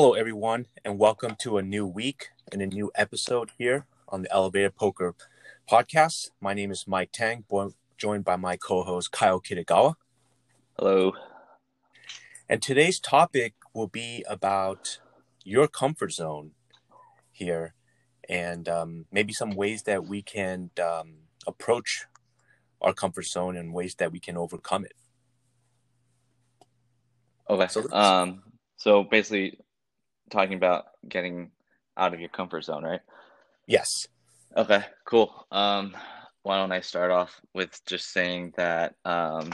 Hello, everyone, and welcome to a new week and a new episode here on the Elevated Poker Podcast. My name is Mike Tang, joined by my co host Kyle Kitagawa. Hello. And today's topic will be about your comfort zone here and um, maybe some ways that we can um, approach our comfort zone and ways that we can overcome it. Okay. So, um, so basically, talking about getting out of your comfort zone, right? Yes. Okay. Cool. Um, why don't I start off with just saying that um,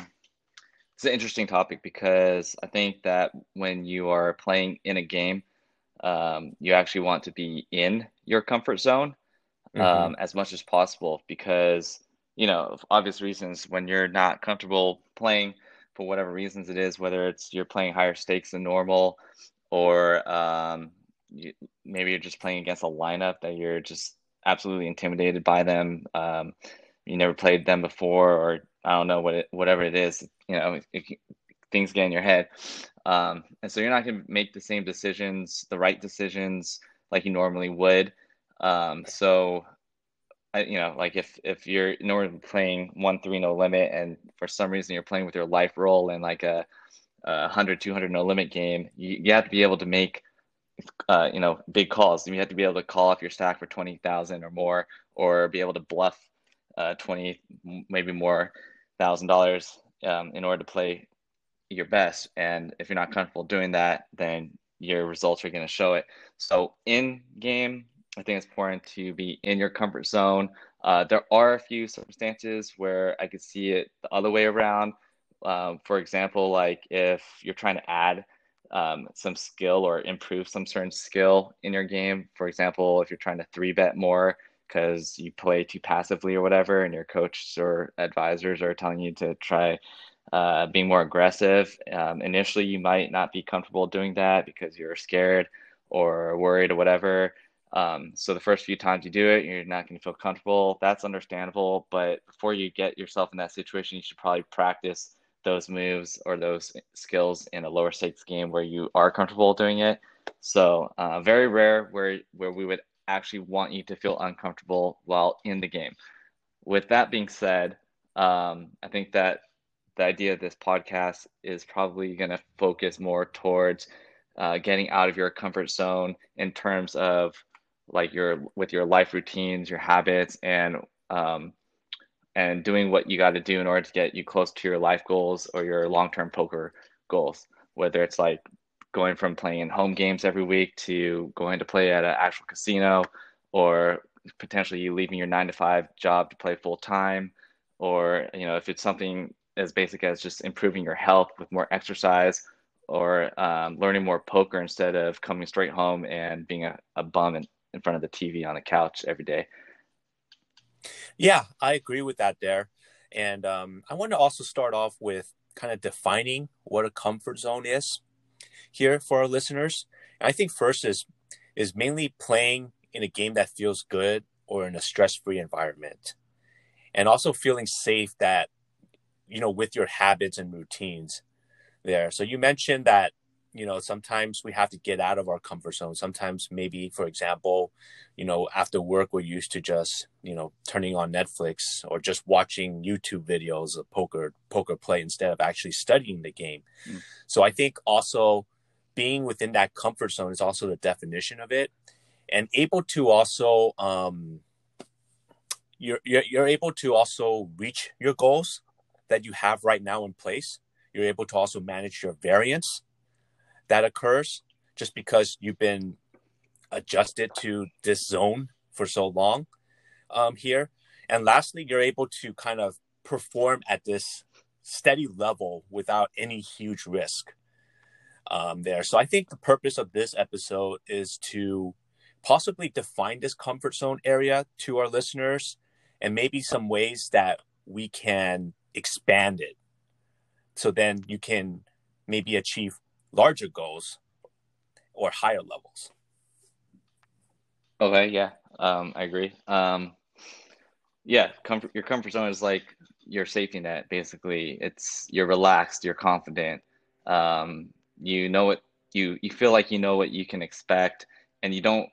it's an interesting topic because I think that when you are playing in a game, um, you actually want to be in your comfort zone um, mm-hmm. as much as possible because you know obvious reasons when you're not comfortable playing for whatever reasons it is whether it's you're playing higher stakes than normal or um, you, maybe you're just playing against a lineup that you're just absolutely intimidated by them um, you never played them before or i don't know what it whatever it is you know it, it, things get in your head. Um, and so you're not going to make the same decisions the right decisions like you normally would. Um, so I, you know like if if you're normally playing one three no limit and for some reason you're playing with your life roll and like a, a 100 200 no limit game you, you have to be able to make uh, you know big calls you have to be able to call off your stack for 20000 or more or be able to bluff uh, 20 maybe more thousand dollars um, in order to play your best. And if you're not comfortable doing that, then your results are going to show it. So in game, I think it's important to be in your comfort zone. Uh, there are a few circumstances where I could see it the other way around. Um, for example, like if you're trying to add um, some skill or improve some certain skill in your game. For example, if you're trying to three bet more because you play too passively or whatever, and your coaches or advisors are telling you to try uh, being more aggressive. Um, initially, you might not be comfortable doing that because you're scared or worried or whatever. Um, so the first few times you do it, you're not going to feel comfortable. That's understandable. But before you get yourself in that situation, you should probably practice those moves or those skills in a lower stakes game where you are comfortable doing it. So uh, very rare where where we would actually want you to feel uncomfortable while in the game. With that being said, um, I think that the idea of this podcast is probably going to focus more towards uh, getting out of your comfort zone in terms of like your with your life routines, your habits, and um, and doing what you got to do in order to get you close to your life goals or your long term poker goals. Whether it's like going from playing home games every week to going to play at an actual casino, or potentially you leaving your nine to five job to play full time, or you know if it's something as basic as just improving your health with more exercise or um, learning more poker instead of coming straight home and being a, a bum in, in front of the TV on the couch every day. Yeah, I agree with that there. And um, I want to also start off with kind of defining what a comfort zone is here for our listeners. I think first is is mainly playing in a game that feels good or in a stress-free environment. And also feeling safe that you know with your habits and routines there so you mentioned that you know sometimes we have to get out of our comfort zone. Sometimes maybe for example you know after work we're used to just you know turning on netflix or just watching youtube videos of poker poker play instead of actually studying the game. Mm. so i think also being within that comfort zone is also the definition of it. And able to also um you're, you're, you're able to also reach your goals that you have right now in place, you're able to also manage your variance that occurs just because you've been adjusted to this zone for so long um, here. And lastly, you're able to kind of perform at this steady level without any huge risk um, there. So I think the purpose of this episode is to possibly define this comfort zone area to our listeners and maybe some ways that we can expand it so then you can maybe achieve larger goals or higher levels. Okay yeah um, i agree. Um, yeah comfort your comfort zone is like your safety net basically. It's you're relaxed you're confident um, you know what you you feel like you know what you can expect, and you don't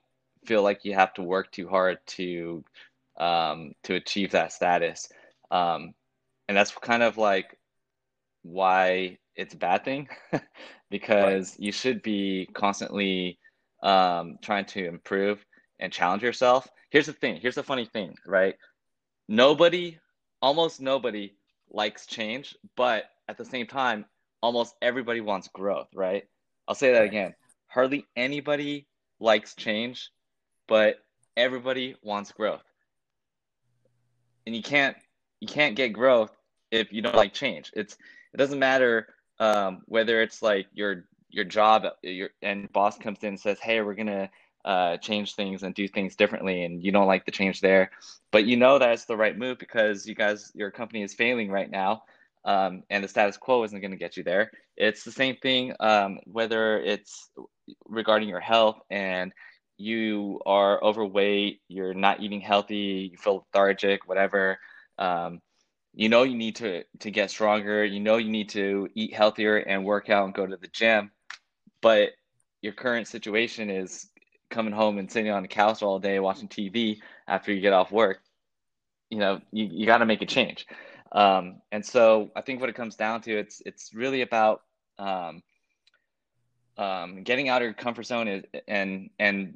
feel like you have to work too hard to um, to achieve that status. Um, and that's kind of like why it's a bad thing because right. you should be constantly um, trying to improve and challenge yourself. Here's the thing. Here's the funny thing, right? Nobody, almost nobody likes change, but at the same time, almost everybody wants growth, right? I'll say that again. Hardly anybody likes change, but everybody wants growth. And you can't you can't get growth if you don't like change. It's it doesn't matter um, whether it's like your your job your and boss comes in and says, "Hey, we're gonna uh, change things and do things differently," and you don't like the change there, but you know that's the right move because you guys your company is failing right now, um, and the status quo isn't going to get you there. It's the same thing um, whether it's regarding your health and you are overweight, you're not eating healthy, you feel lethargic, whatever. Um, you know you need to to get stronger. You know you need to eat healthier and work out and go to the gym, but your current situation is coming home and sitting on the couch all day watching TV after you get off work. You know you, you got to make a change. Um, and so I think what it comes down to, it's it's really about um, um, getting out of your comfort zone is, and and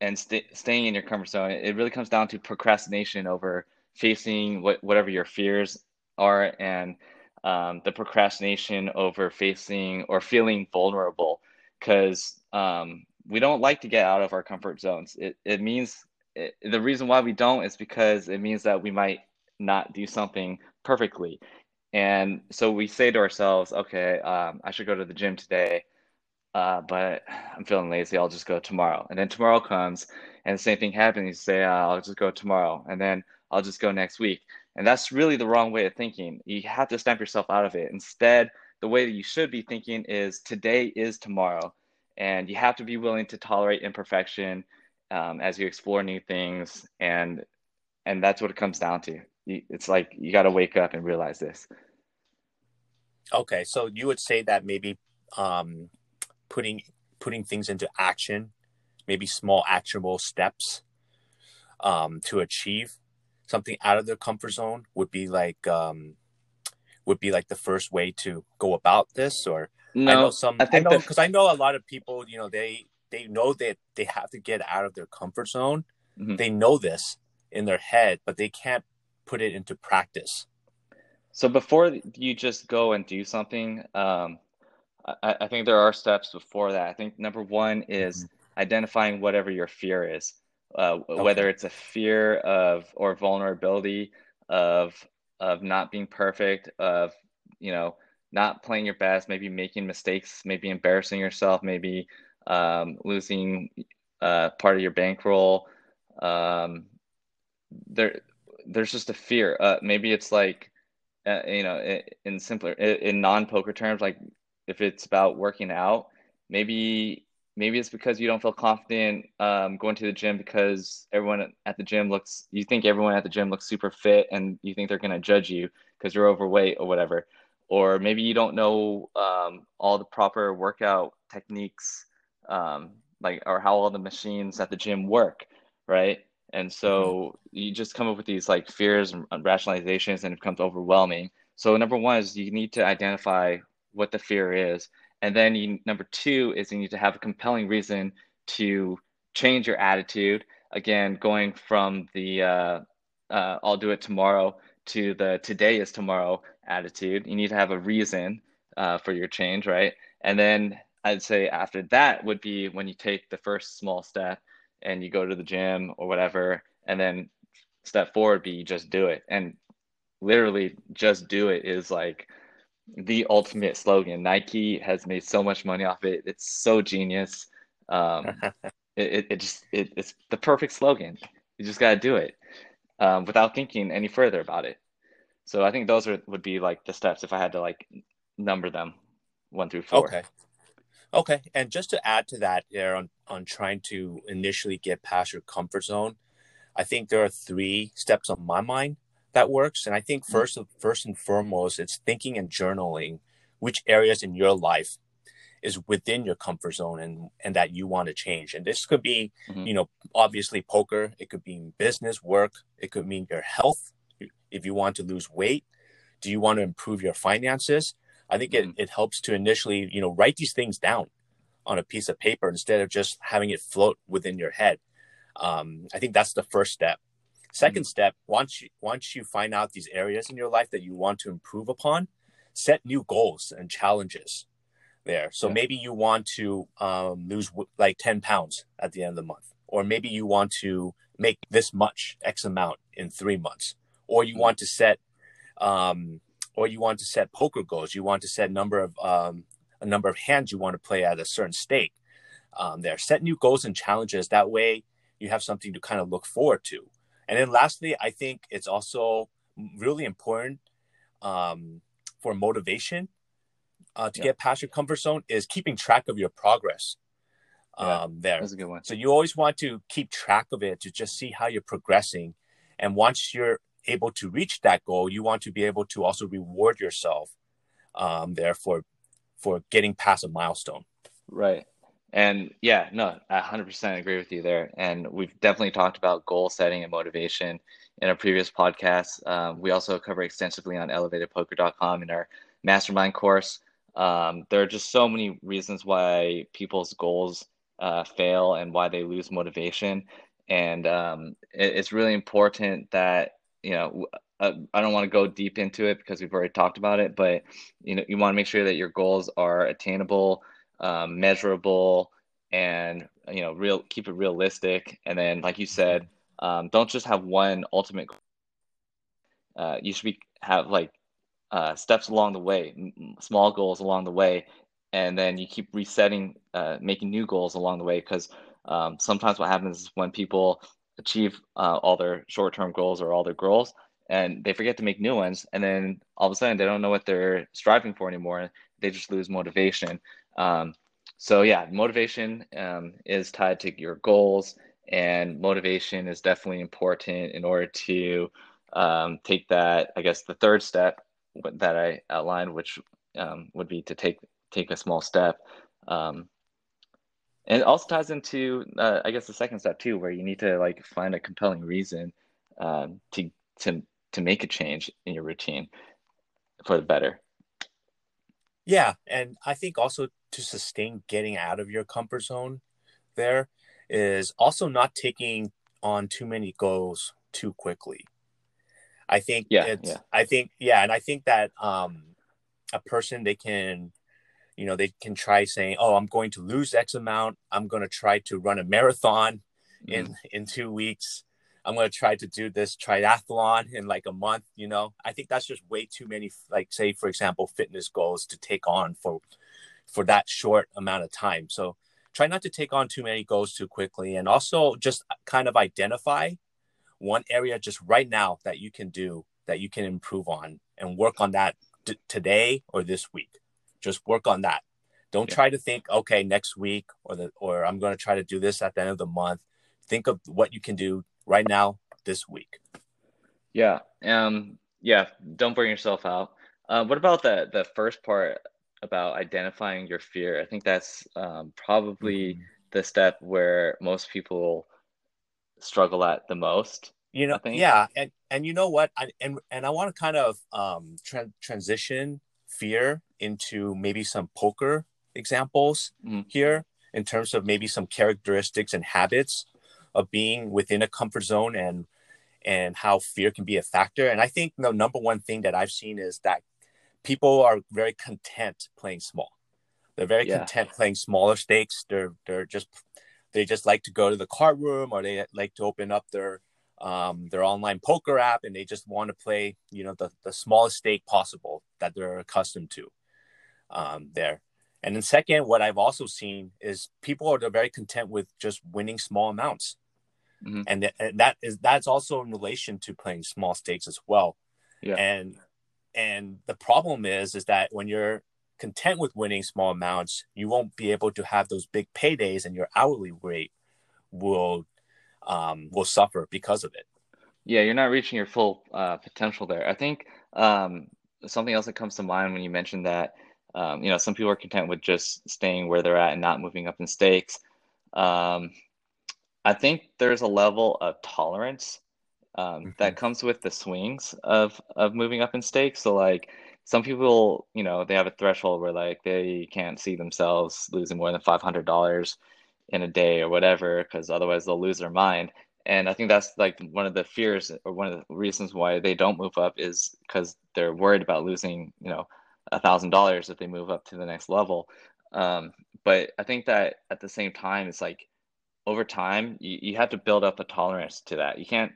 and st- staying in your comfort zone. It really comes down to procrastination over facing what whatever your fears are, and um, the procrastination over facing or feeling vulnerable, because um, we don't like to get out of our comfort zones. It it means it, the reason why we don't is because it means that we might not do something perfectly. And so we say to ourselves, okay, um, I should go to the gym today, uh, but I'm feeling lazy. I'll just go tomorrow. And then tomorrow comes, and the same thing happens. You say, uh, I'll just go tomorrow, and then I'll just go next week. And that's really the wrong way of thinking. You have to stamp yourself out of it. Instead, the way that you should be thinking is today is tomorrow. And you have to be willing to tolerate imperfection um, as you explore new things. And and that's what it comes down to it's like you got to wake up and realize this. Okay, so you would say that maybe um, putting putting things into action, maybe small actionable steps um, to achieve something out of their comfort zone would be like um, would be like the first way to go about this. Or no, I know some I think because I, I, know a lot of people. You know, they they know that they have to get out of their comfort zone. Mm-hmm. They know this in their head, but they can't put it into practice. So before you just go and do something, um, I, I, think there are steps before that. I think number one is mm-hmm. identifying whatever your fear is, uh, okay. whether it's a fear of or vulnerability of of not being perfect, of you know not playing your best, maybe making mistakes, maybe embarrassing yourself, maybe um, losing uh, part of your bankroll. Um, there, there's just a fear. Uh, maybe it's like, uh, you know, in, simpler, in non-poker terms, like if it's about working out, maybe maybe it's because you don't feel confident um, going to the gym because everyone at the gym looks. You think everyone at the gym looks super fit, and you think they're gonna judge you because you're overweight or whatever. Or maybe you don't know um, all the proper workout techniques, um, like or how all the machines at the gym work, right? And so mm-hmm. you just come up with these like fears and rationalizations and it becomes overwhelming. So number one is you need to identify what the fear is. And then you, number two is you need to have a compelling reason to change your attitude. Again, going from the uh, uh, I'll do it tomorrow to the today is tomorrow attitude. You need to have a reason uh, for your change, right? And then I'd say after that would be when you take the first small step and you go to the gym or whatever and then step forward be you just do it and literally just do it is like the ultimate slogan. Nike has made so much money off it. It's so genius. Um, it, it just it, it's the perfect slogan. You just got to do it um, without thinking any further about it. So i think those are would be like the steps if i had to like number them. One through four. Okay. Okay, and just to add to that, there on on trying to initially get past your comfort zone, I think there are three steps on my mind that works, and I think mm-hmm. first first and foremost, it's thinking and journaling which areas in your life is within your comfort zone and and that you want to change and this could be Mhm. you know obviously poker it could be business work it could mean your health if you want to lose weight do you want to improve your finances i think Mhm. it, it helps to initially you know write these things down on a piece of paper instead of just having it float within your head um, i think that's the first step 2nd step once you once you find out these areas in your life that you want to improve upon set new goals and challenges there. So Yeah. maybe you want to um, lose like 10 pounds at the end of the month or maybe you want to make this much x amount in three months or you Mhm. want to set um, or you want to set poker goals. You want to set number of um, a number of hands you want to play at a certain stake um, there. Set new goals and challenges. That way you have something to kind of look forward to and then lastly i think it's also really important um, for motivation uh, to get past your comfort zone is keeping track of your progress Yeah. um, there That's a good one. so you always want to keep track of it to just see how you're progressing. And once you're able to reach that goal, you want to be able to also reward yourself um, there for for getting past a milestone. Right. And yeah, no, I 100% agree with you there. And we've definitely talked about goal setting and motivation in our previous podcasts. Um, we also cover extensively on elevatedpoker.com in our mastermind course. Um, there are just so many reasons why people's goals uh, fail and why they lose motivation. And um, it, it's really important that, you know, uh, I don't want to go deep into it because we've already talked about it, but you know, you want to make sure that your goals are attainable um, measurable and you know real keep it realistic. And then like you said um, don't just have one ultimate uh, you should be have like uh, steps along the way m- small goals along the way. And then you keep resetting uh, making new goals along the way. Because um, sometimes what happens is when people achieve uh, all their short-term goals or all their goals and they forget to make new ones and then all of a sudden they don't know what they're striving for anymore they just lose motivation um, so yeah, motivation um, is tied to your goals, and motivation is definitely important in order to um, take that. I guess the third step that I outlined, which um, would be to take take a small step, um, and it also ties into uh, I guess the second step too, where you need to like find a compelling reason um, to to to make a change in your routine for the better. Yeah, and I think also to sustain getting out of your comfort zone there is also not taking on too many goals too quickly. I think Yeah, it's yeah. I think yeah, and I think that um a person they can you know they can try saying, "Oh, I'm going to lose X amount. I'm going to try to run a marathon in in 2 weeks. I'm going to try to do this triathlon in like a month, you know." I think that's just way too many like say for example fitness goals to take on for for that short amount of time. So try not to take on too many goals too quickly and also just kind of identify one area just right now that you can do that you can improve on and work on that t- today or this week. Just work on that. Don't Yeah. try to think okay next week or the or I'm going to try to do this at the end of the month. Think of what you can do right now this week. Yeah. Um, yeah, don't burn yourself out. Uh, what about the the first part about identifying your fear? I think that's um, probably the step where most people struggle at the most. you know yeah and and you know what I, and and i want to kind of um tran transition fear into maybe some poker examples Mhm. here in terms of maybe some characteristics and habits of being within a comfort zone and and how fear can be a factor and i think the number one thing that i've seen is that people are very content playing small they're very Yeah. content playing smaller stakes they're they're just they just like to go to the card room or they like to open up their um, their online poker app and they just want to play you know the, the smallest stake possible that they're accustomed to um, there and then second what i've also seen is people are very content with just winning small amounts Mhm. and, th- and that is that's also in relation to playing small stakes as well Yeah. and and the problem is is that when you're content with winning small amounts you won't be able to have those big paydays and your hourly rate will um, will suffer because of it Yeah, you're not reaching your full uh, potential there. I think um, something else that comes to mind when you mentioned that Um, you know, some people are content with just staying where they're at and not moving up in stakes. Um, I think there's a level of tolerance um, mm-hmm. that comes with the swings of of moving up in stakes. So like some people, you know, they have a threshold where like they can't see themselves losing more than five hundred dollars in a day or whatever, because otherwise they'll lose their mind. And I think that's like one of the fears or one of the reasons why they don't move up is because they're worried about losing, you know, a thousand dollars if they move up to the next level. Um, but I think that at the same time, it's like over time you, you have to build up a tolerance to that. You can't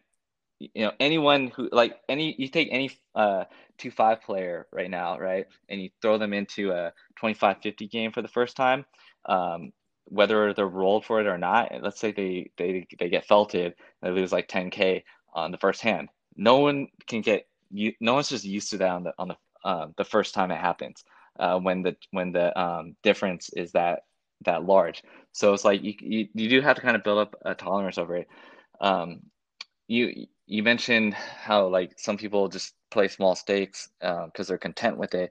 you know anyone who like any you take any uh two five player right now right and you throw them into a 25 50 game for the first time um whether they're rolled for it or not let's say they they they get felted they lose like 10k on the first hand no one can get you no one's just used to that on the on the uh, the first time it happens uh, when the when the um, difference is that that large. So it's like you, you you do have to kind of build up a tolerance over it. Um, you you mentioned how like some people just play small stakes because uh, they're content with it.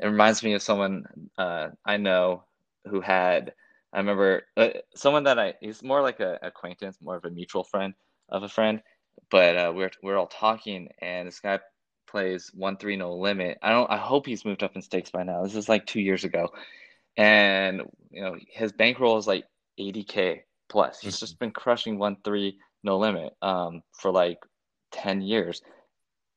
It reminds me of someone uh, I know who had. I remember uh, someone that I he's more like a acquaintance, more of a mutual friend of a friend. But uh, we're we're all talking, and this guy plays one three no limit. I don't. I hope he's moved up in stakes by now. This is like two years ago, and you know his bankroll is like 80k plus. He's just been crushing one three no limit um, for like 10 years.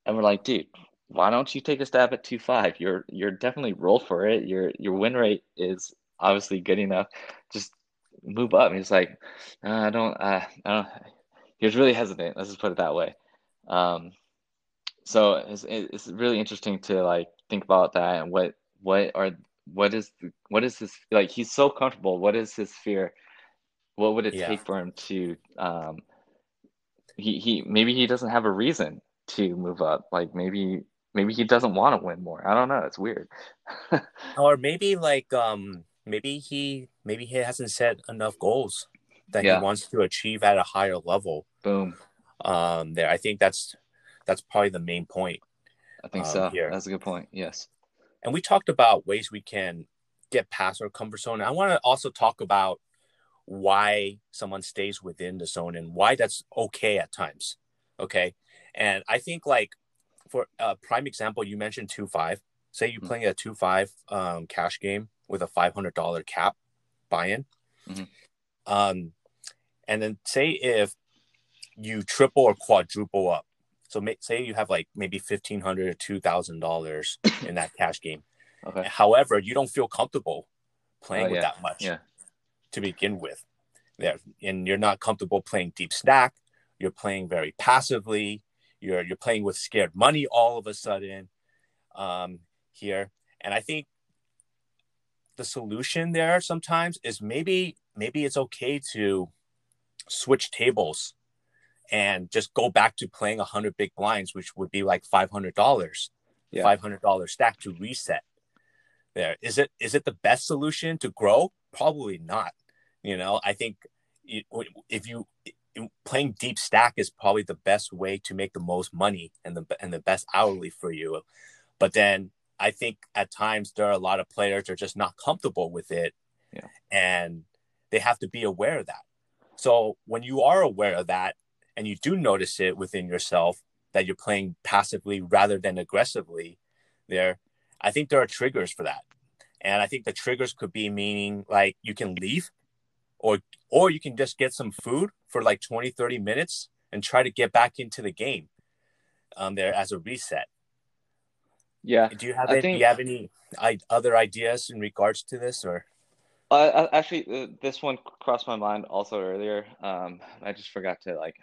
And we're like, dude, why don't you take a stab at two five? You're you're definitely roll for it. Your your win rate is obviously good enough. Just move up. And he's like, I don't uh, I don't he was really hesitant, let's just put it that way. Um, so it's it's really interesting to like think about that and what what are what is what is this like he's so comfortable what is his fear what would it yeah. take for him to um he he maybe he doesn't have a reason to move up. Like maybe maybe he doesn't want to win more. I don't know. It's weird. or maybe like um maybe he maybe he hasn't set enough goals that yeah. he wants to achieve at a higher level. Boom. Um there I think that's that's probably the main point. I think um, so. Here. That's a good point. Yes. And we talked about ways we can get past our comfort zone. I want to also talk about why someone stays within the zone and why that's okay at times. Okay. And I think like for a prime example, you mentioned two five. Say you're mm-hmm. playing a two five um, cash game with a five hundred dollar cap buy-in. Mm-hmm. Um, and then say if you triple or quadruple up. So may, say you have like maybe fifteen hundred or two thousand dollars in that cash game. Okay. However, you don't feel comfortable playing oh, with that much. Yeah to begin with. There, and you're not comfortable playing deep stack. You're playing very passively. You're you're playing with scared money all of a sudden um, here, and I think the solution there sometimes is maybe maybe it's okay to switch tables and just go back to playing 100 big blinds which would be like $500 yeah. $500 stack to reset there. Is it is it the best solution to grow? Probably not. You know i think if you playing deep stack is probably the best way to make the most money and the and the best hourly for you. But then i think at times there are a lot of players that are just not comfortable with it yeah. and they have to be aware of that. So when you are aware of that and you do notice it within yourself that you're playing passively rather than aggressively there I think there are triggers for that. And I think the triggers could be meaning like you can leave or or you can just get some food for like 20 30 minutes and try to get back into the game um there as a reset. Yeah. Do you have any, think... do you have any I, other ideas in regards to this or uh, actually, uh, this one crossed my mind also earlier. Um, I just forgot to like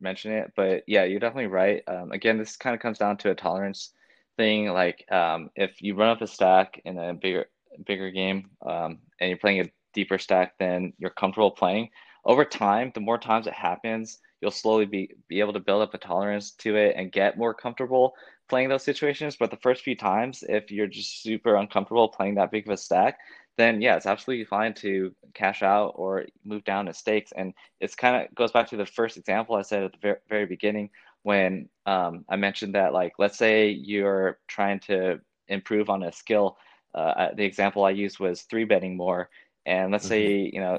mention it, but yeah, you're definitely right. Um, again, this kind of comes down to a tolerance thing like um, if you run up a stack in a bigger bigger game um, and you're playing a deeper stack than you're comfortable playing over time the more times it happens you'll slowly be, be able to build up a tolerance to it and get more comfortable playing those situations. But the first few times if you're just super uncomfortable playing that big of a stack then yeah it's absolutely fine to cash out or move down to stakes. And it's kind of goes back to the first example i said at the very, very beginning when um, I mentioned that, like, let's say you're trying to improve on a skill uh, the example I used was three betting more, and let's mm-hmm. say you know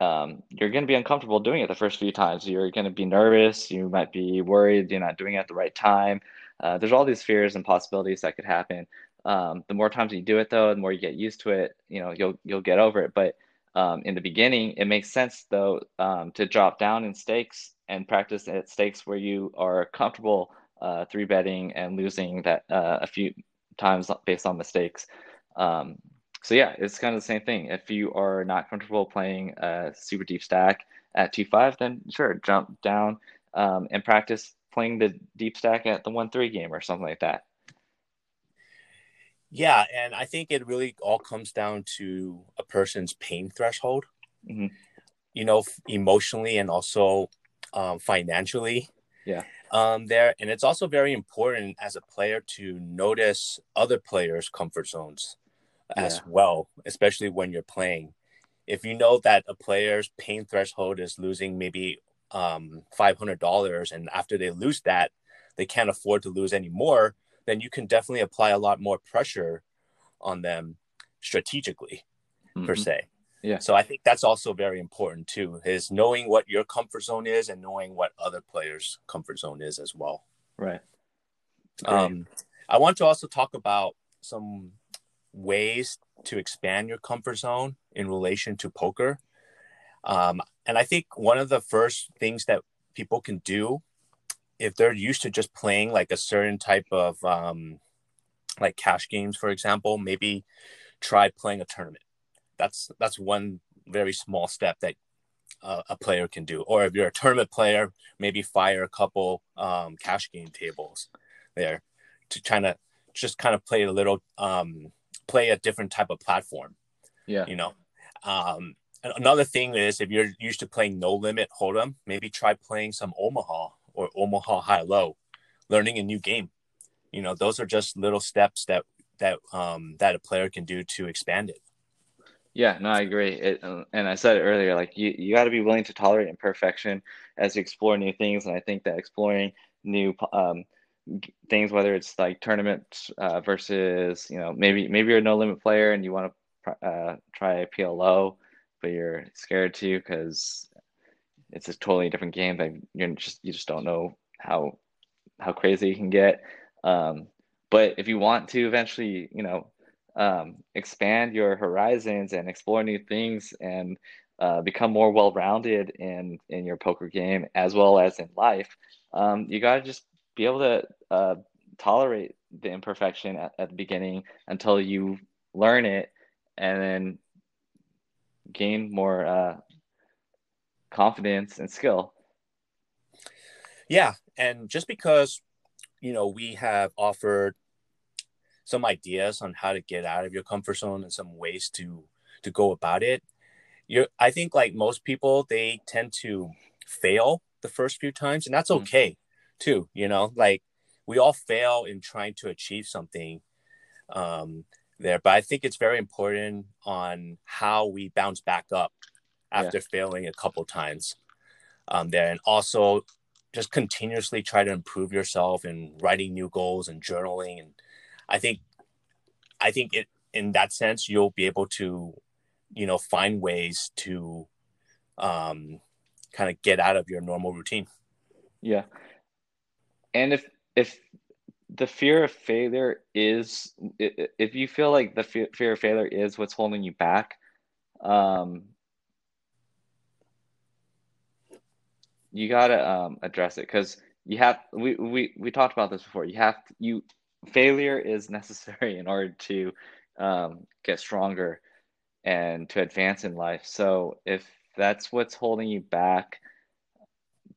um, you're going to be uncomfortable doing it the first few times. You're going to be nervous. You might be worried you're not doing it at the right time. Uh, there's all these fears and possibilities that could happen. Um, the more times you do it, though, the more you get used to it. You know, you'll you'll get over it. But um, in the beginning, it makes sense though um, to drop down in stakes and practice at stakes where you are comfortable uh, three betting and losing that uh, a few times based on mistakes. Um, so yeah, it's kind of the same thing. If you are not comfortable playing a super deep stack at two five, then sure, jump down um, and practice playing the deep stack at the one three game or something like that. Yeah, and I think it really all comes down to a person's pain threshold. Mm-hmm. You know, emotionally and also um, financially. Yeah. Um, there, and it's also very important as a player to notice other players' comfort zones as yeah. well, especially when you're playing. If you know that a player's pain threshold is losing maybe um, $500, and after they lose that, they can't afford to lose any more, then you can definitely apply a lot more pressure on them strategically mm-hmm. per se. Yeah. So I think that's also very important too, is knowing what your comfort zone is and knowing what other players' comfort zone is as well. Right. Um, I want to also talk about some ways to expand your comfort zone in relation to poker. Um, and I think one of the first things that people can do if they're used to just playing like a certain type of um, like cash games, for example, maybe try playing a tournament. That's that's one very small step that uh, a player can do. Or if you're a tournament player, maybe fire a couple um, cash game tables there to kind of just kind of play a little, um, play a different type of platform. Yeah, you know. Um, another thing is if you're used to playing no limit hold'em, maybe try playing some Omaha or Omaha High Low, learning a new game. You know, those are just little steps that that um, that a player can do to expand it. Yeah, no, I agree. It, and I said it earlier, like you, you got to be willing to tolerate imperfection as you explore new things. And I think that exploring new um, things, whether it's like tournaments uh, versus, you know, maybe maybe you're a no limit player and you want to uh, try PLO, but you're scared to because it's a totally different game that you're just you just don't know how how crazy you can get. Um, but if you want to eventually, you know, um, expand your horizons and explore new things and uh, become more well-rounded in in your poker game as well as in life, um, you got to just be able to uh, tolerate the imperfection at, at the beginning until you learn it and then gain more uh, confidence and skill. Yeah, and just because you know we have offered some ideas on how to get out of your comfort zone and some ways to to go about it, you I think like most people they tend to fail the first few times and that's mm-hmm. okay mm-hmm. too, you know? Like we all fail in trying to achieve something um there, but I think it's very important on how we bounce back up after yeah. failing a couple times um, there, and also just continuously try to improve yourself and writing new goals and journaling. And I think, I think it in that sense you'll be able to, you know, find ways to um, kind of get out of your normal routine. Yeah, and if if the fear of failure is if you feel like the fear of failure is what's holding you back um, you gotta um, address it. Because you have we, we we talked about this before. You have to, you failure is necessary in order to um, get stronger and to advance in life. So if that's what's holding you back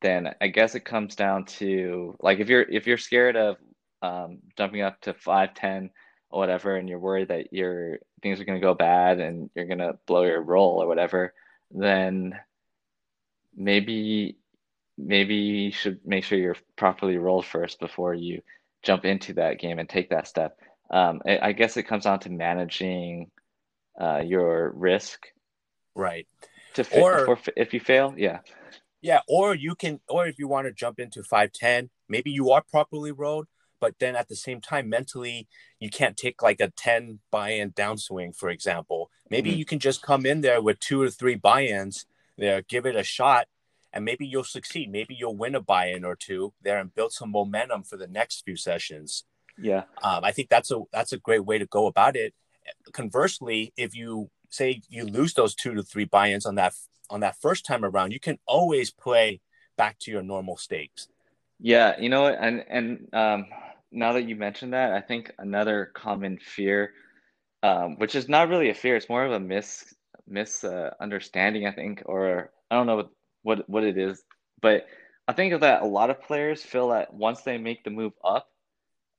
then i guess it comes down to like if you're if you're scared of um, jumping up to 510 or whatever and you're worried that your things are going to go bad and you're going to blow your roll or whatever then maybe maybe you should make sure you're properly rolled first before you jump into that game and take that step. Um, I, I guess it comes down to managing uh, your risk. Right. To fa- or for, if you fail, yeah. Yeah, or you can, or if you want to jump into five ten, maybe you are properly rolled, but then at the same time mentally you can't take like a 10 buy-in downswing for example maybe mm-hmm. you can just come in there with two or three buy-ins there give it a shot and maybe you'll succeed. Maybe you'll win a buy-in or two there and build some momentum for the next few sessions. Yeah. Um, i think that's a that's a great way to go about it. Conversely if you say you lose those two to three buy-ins on that on that first time around you can always play back to your normal stakes. Yeah you know and and um now that you mentioned that, I think another common fear, um, which is not really a fear, it's more of a mis misunderstanding, uh, I think, or I don't know what, what it is, but I think that a lot of players feel that once they make the move up,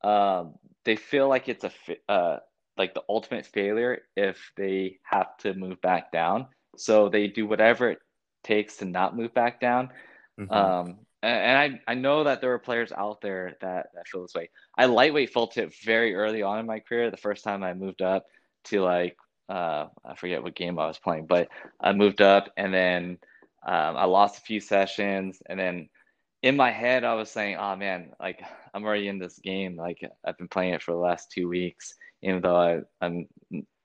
um, they feel like it's a uh, like the ultimate failure if they have to move back down. So they do whatever it takes to not move back down. Mm-hmm. Um, and I, I know that there are players out there that, that feel this way. I lightweight felt it very early on in my career. The first time I moved up to like uh, I forget what game I was playing, but I moved up and then um, I lost a few sessions, and then in my head I was saying, "Oh man, like I'm already in this game. Like I've been playing it for the last two weeks, even though I, I'm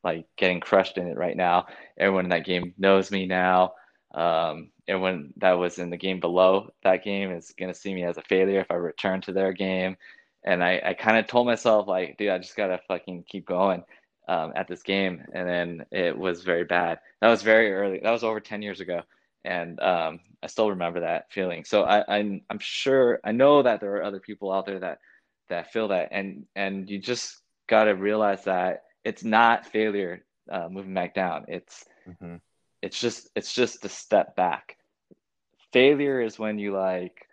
like getting crushed in it right now. Everyone in that game knows me now." Um, everyone that was in the game below that game is going to see me as a failure if I return to their game. And I, I kind of told myself, like, dude, I just got to fucking keep going um, at this game. And then it was very bad. That was very early. That was over 10 years ago. And um, I still remember that feeling. So I, I'm, I'm sure, I know that there are other people out there that, that feel that. And, and you just got to realize that it's not failure uh, moving back down. It's, mm-hmm it's just it's just a step back failure is when you like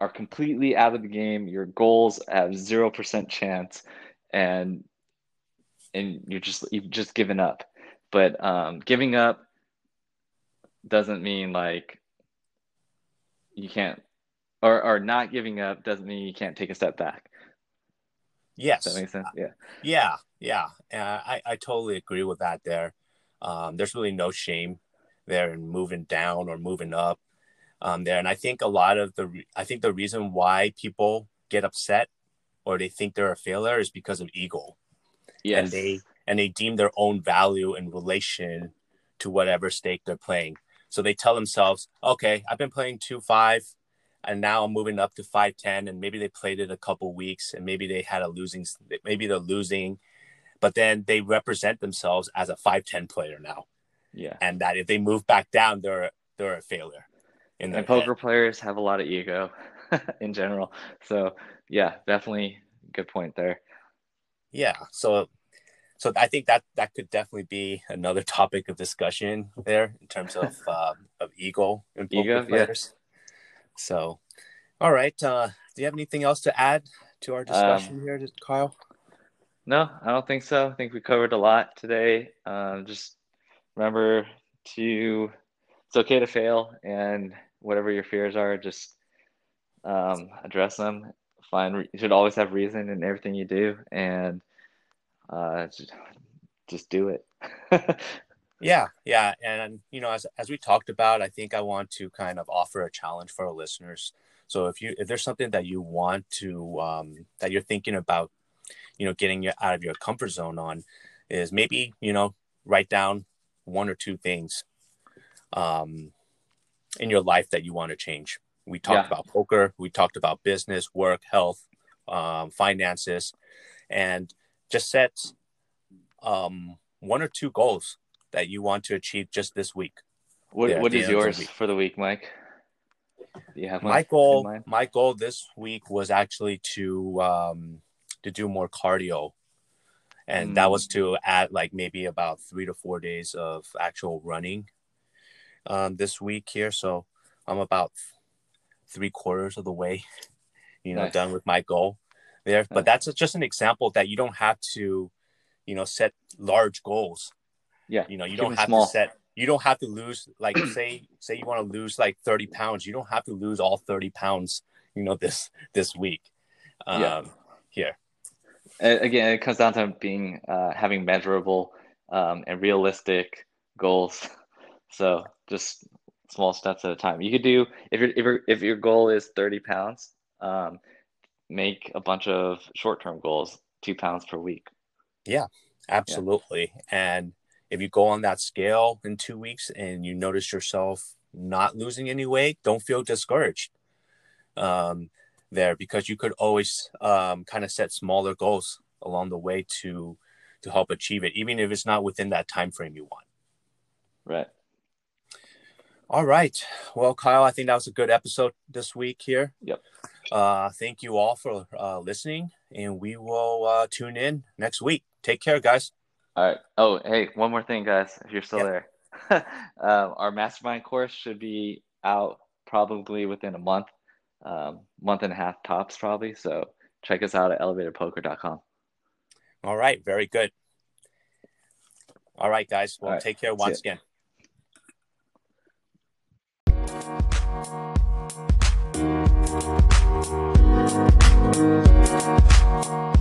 are completely out of the game your goals have 0% chance and and you're just you've just given up but um, giving up doesn't mean like you can't or or not giving up doesn't mean you can't take a step back yes Does that makes sense yeah yeah yeah uh, i i totally agree with that there um, there's really no shame there in moving down or moving up um, there. And I think a lot of the, I think the reason why people get upset or they think they're a failure is because of ego. Yes. And they, and they deem their own value in relation to whatever stake they're playing. So they tell themselves, okay, I've been playing two five, and now I'm moving up to five ten, and maybe they played it a couple weeks, and maybe they had a losing, maybe they're losing, but then they represent themselves as a 5'10 player now. Yeah. And that if they move back down, they're they're a failure. and poker head. players have a lot of ego in general. So yeah, definitely good point there. Yeah. So so I think that that could definitely be another topic of discussion there in terms of uh, of ego and ego, players. Yeah. So, all right. Uh, do you have anything else to add to our discussion um, here, Kyle? No, I don't think so. I think we covered a lot today. Um, just remember to it's okay to fail, and whatever your fears are, just um, address them. Find you should always have reason in everything you do, and uh, just, just do it. yeah, yeah, and you know, as as we talked about, I think I want to kind of offer a challenge for our listeners. So if you if there's something that you want to um, that you're thinking about you know getting you out of your comfort zone on is maybe you know write down one or two things um, in your life that you want to change we talked yeah. about poker we talked about business work health um, finances and just set um, one or two goals that you want to achieve just this week. What, what is yours for the week mike? Do you have my goal my goal this week was actually to um, to do more cardio. And mm. that was to add like maybe about three to four days of actual running um, this week here. So i'm about three quarters of the way you know nice. done with my goal there but that's just an example that you don't have to you know set large goals yeah you know you don't have small. to set you don't have to lose like say say you want to lose like 30 pounds you don't have to lose all 30 pounds you know this this week um yeah. here again, it comes down to being uh, having measurable um, and realistic goals. So just small steps at a time. You could do if your if your if your goal is thirty pounds, um, make a bunch of short term goals, two pounds per week. Yeah, absolutely. Yeah. And if you go on that scale in two weeks and you notice yourself not losing any weight, don't feel discouraged um, there because you could always um, kind of set smaller goals along the way to to help achieve it, even if it's not within that time frame you want. Right. All right. Well, Kyle, I think that was a good episode this week here. Yep. Uh, thank you all for uh, listening, and we will uh, tune in next week. Take care, guys. All right. Oh, hey, one more thing, guys. If you're still there, um, our mastermind course should be out probably within a month, um, month and a half tops, probably. So check us out at elevatedpoker.com. All right. Very good. All right, guys. Well, right. take care once again. Thank you. Thank you.